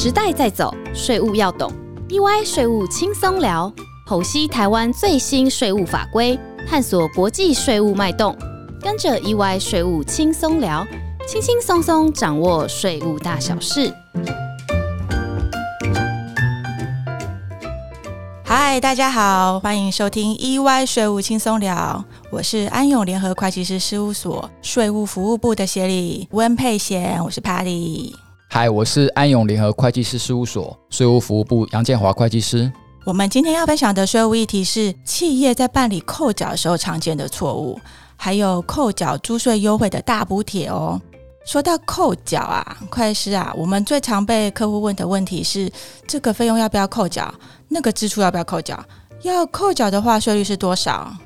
时代在走，税务要懂。EY 税务轻松聊，剖析台湾最新税务法规，探索国际税务脉动。跟着 EY 税务轻松聊，轻轻松松掌握税务大小事。嗨，大家好，欢迎收听 EY 税务轻松聊，我是安永联合会计师事务所税务服务部的协理温佩贤，我是 Patty。嗨，我是安永联合会计师事务所税务服务部杨建华会计师。我们今天要分享的税务议题是企业在办理扣缴时候常见的错误，还有扣缴租税优惠的大补贴哦。说到扣缴啊，会计师啊，我们最常被客户问的问题是：这个费用要不要扣缴？那个支出要不要扣缴？要扣缴的话，税率是多少？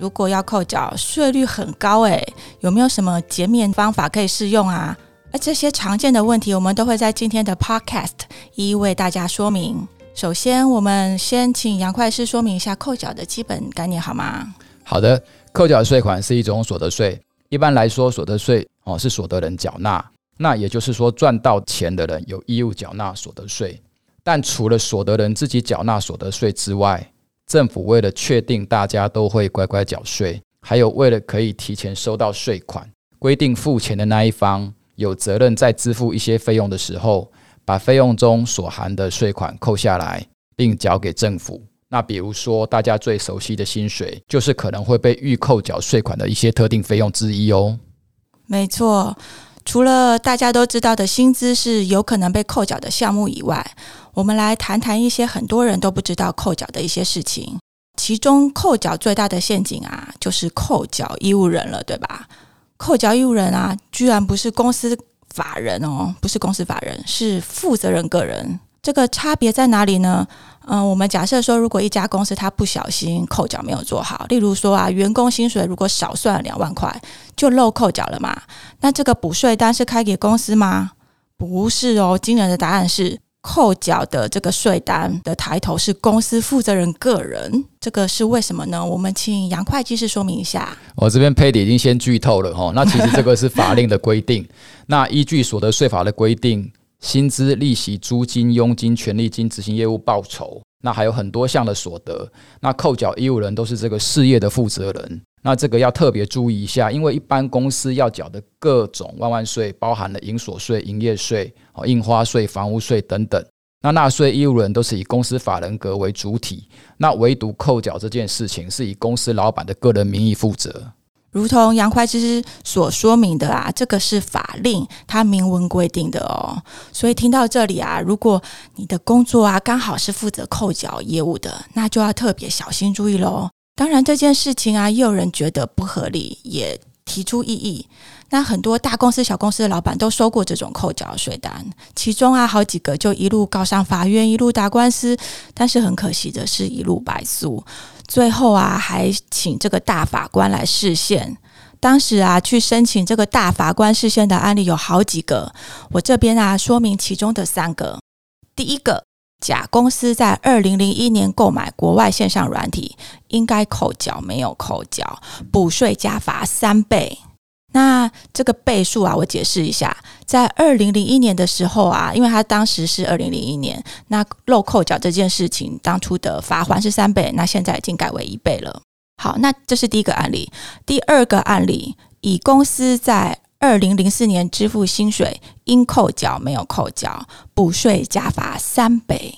如果要扣缴，税率很高诶，有没有什么减免方法可以适用啊？而这些常见的问题，我们都会在今天的 Podcast 一一为大家说明。首先，我们先请杨会师说明一下扣缴的基本概念，好吗？好的，扣缴税款是一种所得税。一般来说，所得税哦是所得人缴纳，那也就是说赚到钱的人有义务缴纳所得税。但除了所得人自己缴纳所得税之外，政府为了确定大家都会乖乖缴税，还有为了可以提前收到税款，规定付钱的那一方。有责任在支付一些费用的时候，把费用中所含的税款扣下来，并缴给政府。那比如说，大家最熟悉的薪水，就是可能会被预扣缴税款的一些特定费用之一哦。没错，除了大家都知道的薪资是有可能被扣缴的项目以外，我们来谈谈一些很多人都不知道扣缴的一些事情。其中，扣缴最大的陷阱啊，就是扣缴义务人了，对吧？扣缴义务人啊，居然不是公司法人哦，不是公司法人，是负责人个人。这个差别在哪里呢？嗯，我们假设说，如果一家公司它不小心扣缴没有做好，例如说啊，员工薪水如果少算两万块，就漏扣缴了嘛？那这个补税单是开给公司吗？不是哦，惊人的答案是。扣缴的这个税单的抬头是公司负责人个人，这个是为什么呢？我们请杨会计师说明一下。我这边配的已经先剧透了哈，那其实这个是法令的规定。那依据所得税法的规定，薪资、利息、租金、佣金、权利金、执行业务报酬，那还有很多项的所得，那扣缴义务人都是这个事业的负责人。那这个要特别注意一下，因为一般公司要缴的各种万万税，包含了营所税、营业税、哦印花税、房屋税等等。那纳税义务人都是以公司法人格为主体，那唯独扣缴这件事情是以公司老板的个人名义负责。如同杨怀之所说明的啊，这个是法令，它明文规定的哦。所以听到这里啊，如果你的工作啊刚好是负责扣缴业务的，那就要特别小心注意喽。当然，这件事情啊，也有人觉得不合理，也提出异议。那很多大公司、小公司的老板都收过这种扣缴税单，其中啊，好几个就一路告上法院，一路打官司。但是很可惜的是，一路败诉。最后啊，还请这个大法官来释宪。当时啊，去申请这个大法官释宪的案例有好几个，我这边啊，说明其中的三个。第一个。甲公司在二零零一年购买国外线上软体，应该扣缴没有扣缴，补税加罚三倍。那这个倍数啊，我解释一下，在二零零一年的时候啊，因为他当时是二零零一年，那漏扣缴这件事情，当初的罚款是三倍，那现在已经改为一倍了。好，那这是第一个案例。第二个案例，乙公司在二零零四年支付薪水应扣缴没有扣缴，补税加罚三倍。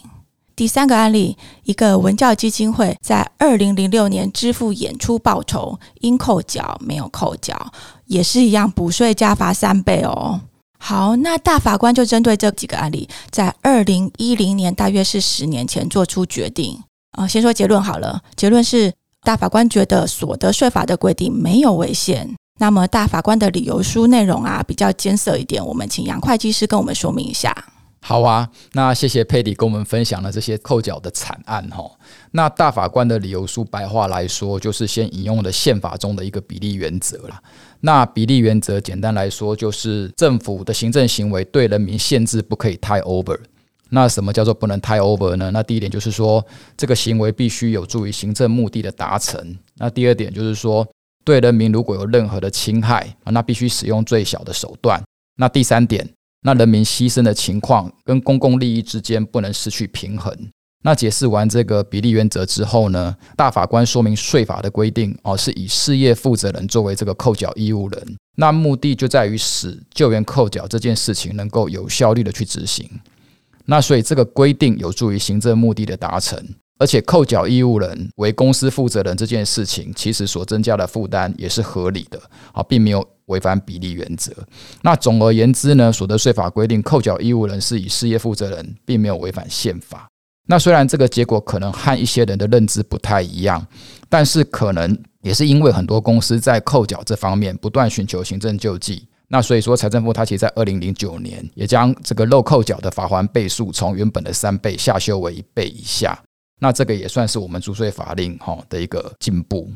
第三个案例，一个文教基金会在二零零六年支付演出报酬应扣缴没有扣缴，也是一样补税加罚三倍哦。好，那大法官就针对这几个案例，在二零一零年大约是十年前做出决定。啊，先说结论好了，结论是大法官觉得所得税法的规定没有违宪。那么大法官的理由书内容啊，比较艰涩一点，我们请杨会计师跟我们说明一下。好啊，那谢谢佩里跟我们分享了这些扣缴的惨案哈。那大法官的理由书白话来说，就是先引用了宪法中的一个比例原则啦。那比例原则简单来说，就是政府的行政行为对人民限制不可以太 over。那什么叫做不能太 over 呢？那第一点就是说，这个行为必须有助于行政目的的达成。那第二点就是说。对人民如果有任何的侵害，那必须使用最小的手段。那第三点那人民牺牲的情况跟公共利益之间不能失去平衡。那解释完这个比例原则之后呢，大法官说明税法的规定哦，是以事业负责人作为这个扣缴义务人，那目的就在于使救援扣缴这件事情能够有效率的去执行。那所以这个规定有助于行政目的的达成，而且扣缴义务人为公司负责人这件事情，其实所增加的负担也是合理的啊，并没有违反比例原则。那总而言之呢，所得税法规定扣缴义务人是以事业负责人，并没有违反宪法。那虽然这个结果可能和一些人的认知不太一样，但是可能也是因为很多公司在扣缴这方面不断寻求行政救济。那所以说，财政部它其实在二零零九年也将这个漏扣缴的罚还倍数从原本的三倍下修为一倍以下。那这个也算是我们租税法令哈的一个进步。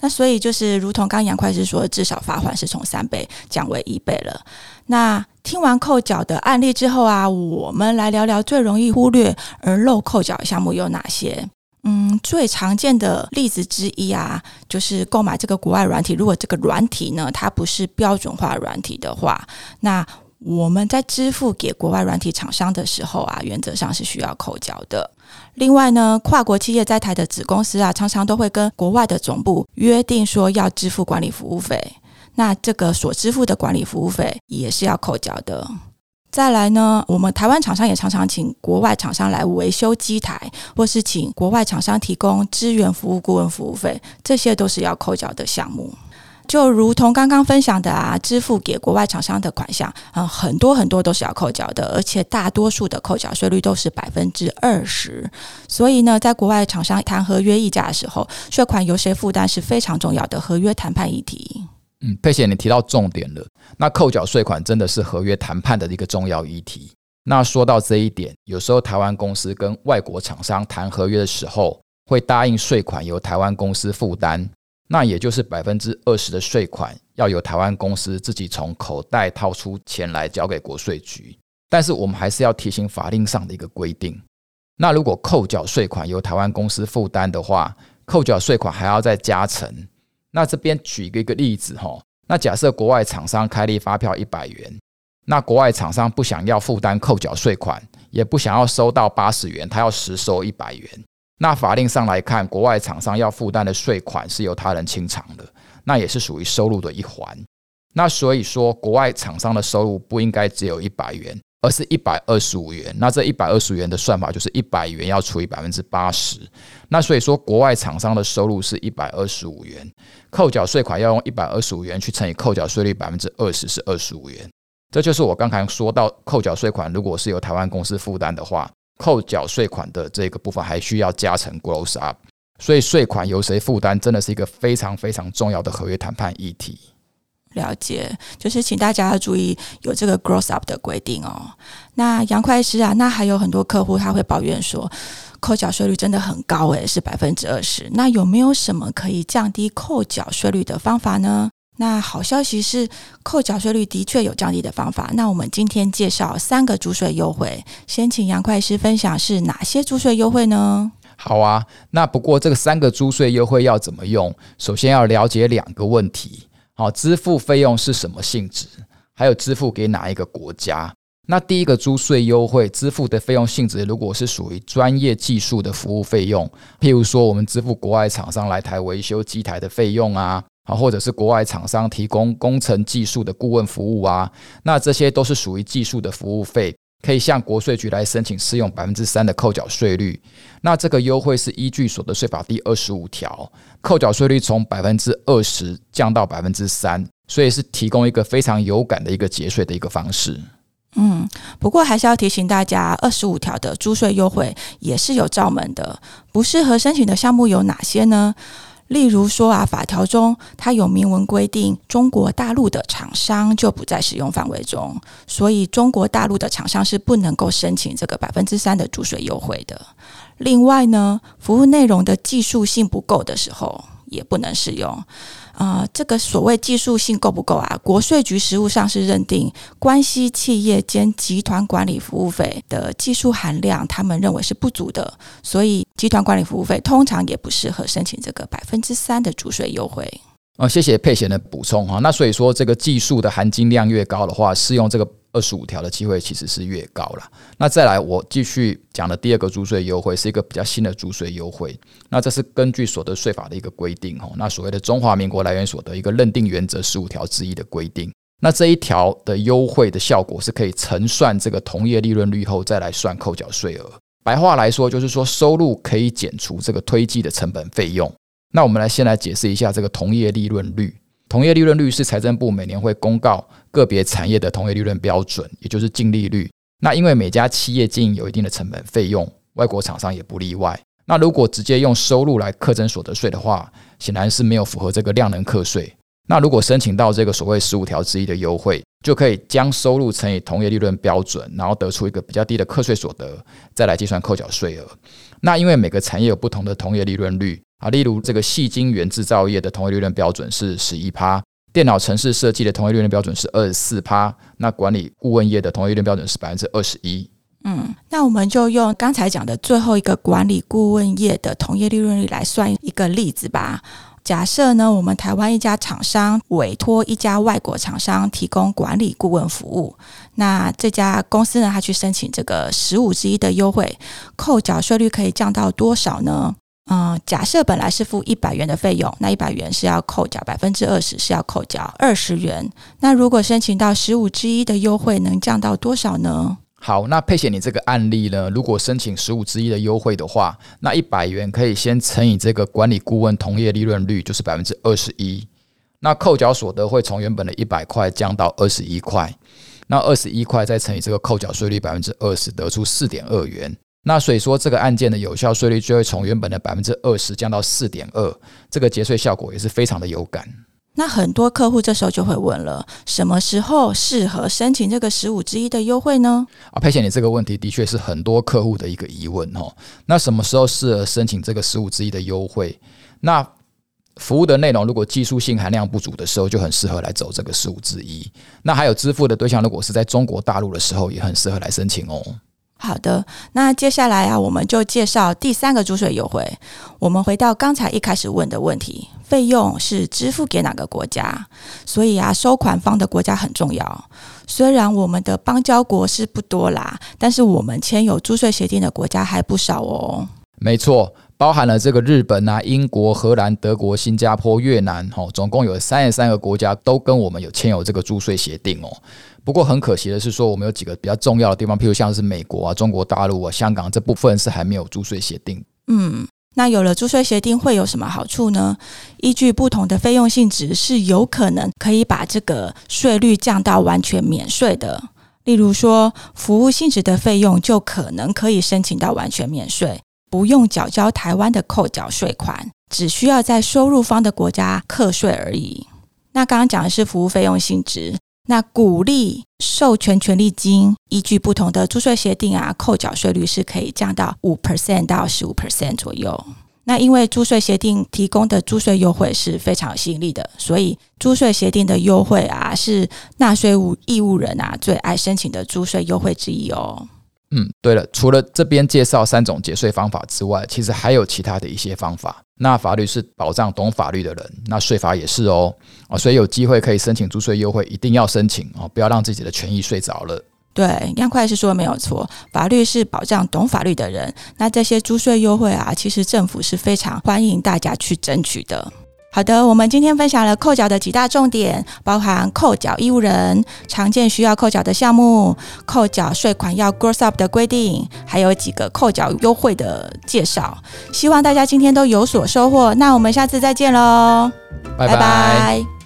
那所以就是如同刚杨会计师说，至少罚款是从三倍降为一倍了。那听完扣缴的案例之后啊，我们来聊聊最容易忽略而漏扣缴项目有哪些。嗯，最常见的例子之一啊，就是购买这个国外软体。如果这个软体呢，它不是标准化软体的话，那我们在支付给国外软体厂商的时候啊，原则上是需要扣缴的。另外呢，跨国企业在台的子公司啊，常常都会跟国外的总部约定说要支付管理服务费，那这个所支付的管理服务费也是要扣缴的。再来呢，我们台湾厂商也常常请国外厂商来维修机台，或是请国外厂商提供支援服务顾问服务费，这些都是要扣缴的项目。就如同刚刚分享的啊，支付给国外厂商的款项，嗯，很多很多都是要扣缴的，而且大多数的扣缴税率都是百分之二十。所以呢，在国外厂商谈合约议价的时候，税款由谁负担是非常重要的合约谈判议题。嗯，佩姐，你提到重点了。那扣缴税款真的是合约谈判的一个重要议题。那说到这一点，有时候台湾公司跟外国厂商谈合约的时候，会答应税款由台湾公司负担。那也就是百分之二十的税款要由台湾公司自己从口袋掏出钱来交给国税局，但是我们还是要提醒法令上的一个规定。那如果扣缴税款由台湾公司负担的话，扣缴税款还要再加成。那这边举一个一个例子哈，那假设国外厂商开立发票一百元，那国外厂商不想要负担扣缴税款，也不想要收到八十元，他要实收一百元。那法令上来看，国外厂商要负担的税款是由他人清偿的，那也是属于收入的一环。那所以说，国外厂商的收入不应该只有一百元，而是一百二十五元。那这一百二十五元的算法就是一百元要除以百分之八十。那所以说，国外厂商的收入是一百二十五元，扣缴税款要用一百二十五元去乘以扣缴税率百分之二十是二十五元。这就是我刚才说到，扣缴税款如果是由台湾公司负担的话。扣缴税款的这个部分还需要加成 gross up，所以税款由谁负担，真的是一个非常非常重要的合约谈判议题。了解，就是请大家要注意有这个 gross up 的规定哦。那杨会师啊，那还有很多客户他会抱怨说，扣缴税率真的很高诶，是百分之二十。那有没有什么可以降低扣缴税率的方法呢？那好消息是，扣缴税率的确有降低的方法。那我们今天介绍三个租税优惠，先请杨会计师分享是哪些租税优惠呢？好啊，那不过这个三个租税优惠要怎么用？首先要了解两个问题：好，支付费用是什么性质？还有支付给哪一个国家？那第一个租税优惠支付的费用性质，如果是属于专业技术的服务费用，譬如说我们支付国外厂商来台维修机台的费用啊。啊，或者是国外厂商提供工程技术的顾问服务啊，那这些都是属于技术的服务费，可以向国税局来申请适用百分之三的扣缴税率。那这个优惠是依据所得税法第二十五条，扣缴税率从百分之二十降到百分之三，所以是提供一个非常有感的一个节税的一个方式。嗯，不过还是要提醒大家，二十五条的租税优惠也是有照门的，不适合申请的项目有哪些呢？例如说啊，法条中它有明文规定，中国大陆的厂商就不在使用范围中，所以中国大陆的厂商是不能够申请这个百分之三的注水优惠的。另外呢，服务内容的技术性不够的时候，也不能适用。啊，这个所谓技术性够不够啊？国税局实务上是认定关系企业间集团管理服务费的技术含量，他们认为是不足的，所以集团管理服务费通常也不适合申请这个百分之三的主税优惠。哦，谢谢佩贤的补充哈。那所以说，这个技术的含金量越高的话，适用这个二十五条的机会其实是越高了。那再来，我继续讲的第二个租税优惠是一个比较新的租税优惠。那这是根据所得税法的一个规定哦。那所谓的中华民国来源所得一个认定原则十五条之一的规定。那这一条的优惠的效果是可以乘算这个同业利润率后再来算扣缴税额。白话来说，就是说收入可以减除这个推计的成本费用。那我们来先来解释一下这个同业利润率。同业利润率是财政部每年会公告个别产业的同业利润标准，也就是净利率。那因为每家企业经营有一定的成本费用，外国厂商也不例外。那如果直接用收入来课征所得税的话，显然是没有符合这个量能课税。那如果申请到这个所谓十五条之一的优惠，就可以将收入乘以同业利润标准，然后得出一个比较低的课税所得，再来计算扣缴税额。那因为每个产业有不同的同业利润率。啊，例如这个细晶圆制造业的同业利润标准是十一趴，电脑城市设计的同业利润标准是二十四趴，那管理顾问业的同业利润标准是百分之二十一。嗯，那我们就用刚才讲的最后一个管理顾问业的同业利润率来算一个例子吧。假设呢，我们台湾一家厂商委托一家外国厂商提供管理顾问服务，那这家公司呢，他去申请这个十五之一的优惠，扣缴税率可以降到多少呢？嗯，假设本来是付一百元的费用，那一百元是要扣缴百分之二十，是要扣缴二十元。那如果申请到十五之一的优惠，能降到多少呢？好，那佩姐，你这个案例呢？如果申请十五之一的优惠的话，那一百元可以先乘以这个管理顾问同业利润率，就是百分之二十一。那扣缴所得会从原本的一百块降到二十一块，那二十一块再乘以这个扣缴税率百分之二十，得出四点二元。那所以说，这个案件的有效税率就会从原本的百分之二十降到四点二，这个节税效果也是非常的有感。那很多客户这时候就会问了：什么时候适合申请这个十五之一的优惠呢？啊，佩贤，你这个问题的确是很多客户的一个疑问哦。那什么时候适合申请这个十五之一的优惠？那服务的内容如果技术性含量不足的时候，就很适合来走这个十五之一。那还有支付的对象，如果是在中国大陆的时候，也很适合来申请哦。好的，那接下来啊，我们就介绍第三个注税优惠。我们回到刚才一开始问的问题，费用是支付给哪个国家？所以啊，收款方的国家很重要。虽然我们的邦交国是不多啦，但是我们签有租税协定的国家还不少哦。没错。包含了这个日本啊、英国、荷兰、德国、新加坡、越南，哦，总共有三十三个国家都跟我们有签有这个租税协定哦。不过很可惜的是，说我们有几个比较重要的地方，譬如像是美国啊、中国大陆啊、香港这部分是还没有租税协定。嗯，那有了租税协定会有什么好处呢？依据不同的费用性质，是有可能可以把这个税率降到完全免税的。例如说，服务性质的费用就可能可以申请到完全免税。不用缴交台湾的扣缴税款，只需要在收入方的国家课税而已。那刚刚讲的是服务费用性质，那鼓励授权权利金，依据不同的租税协定啊，扣缴税率是可以降到五 percent 到十五 percent 左右。那因为租税协定提供的租税优惠是非常吸引力的，所以租税协定的优惠啊，是纳税务义务人啊最爱申请的租税优惠之一哦。嗯，对了，除了这边介绍三种节税方法之外，其实还有其他的一些方法。那法律是保障懂法律的人，那税法也是哦，啊，所以有机会可以申请租税优惠，一定要申请哦，不要让自己的权益睡着了。对，央快是说没有错，法律是保障懂法律的人。那这些租税优惠啊，其实政府是非常欢迎大家去争取的。好的，我们今天分享了扣缴的几大重点，包含扣缴义务人常见需要扣缴的项目、扣缴税款要 gross up 的规定，还有几个扣缴优惠的介绍。希望大家今天都有所收获。那我们下次再见喽，拜拜。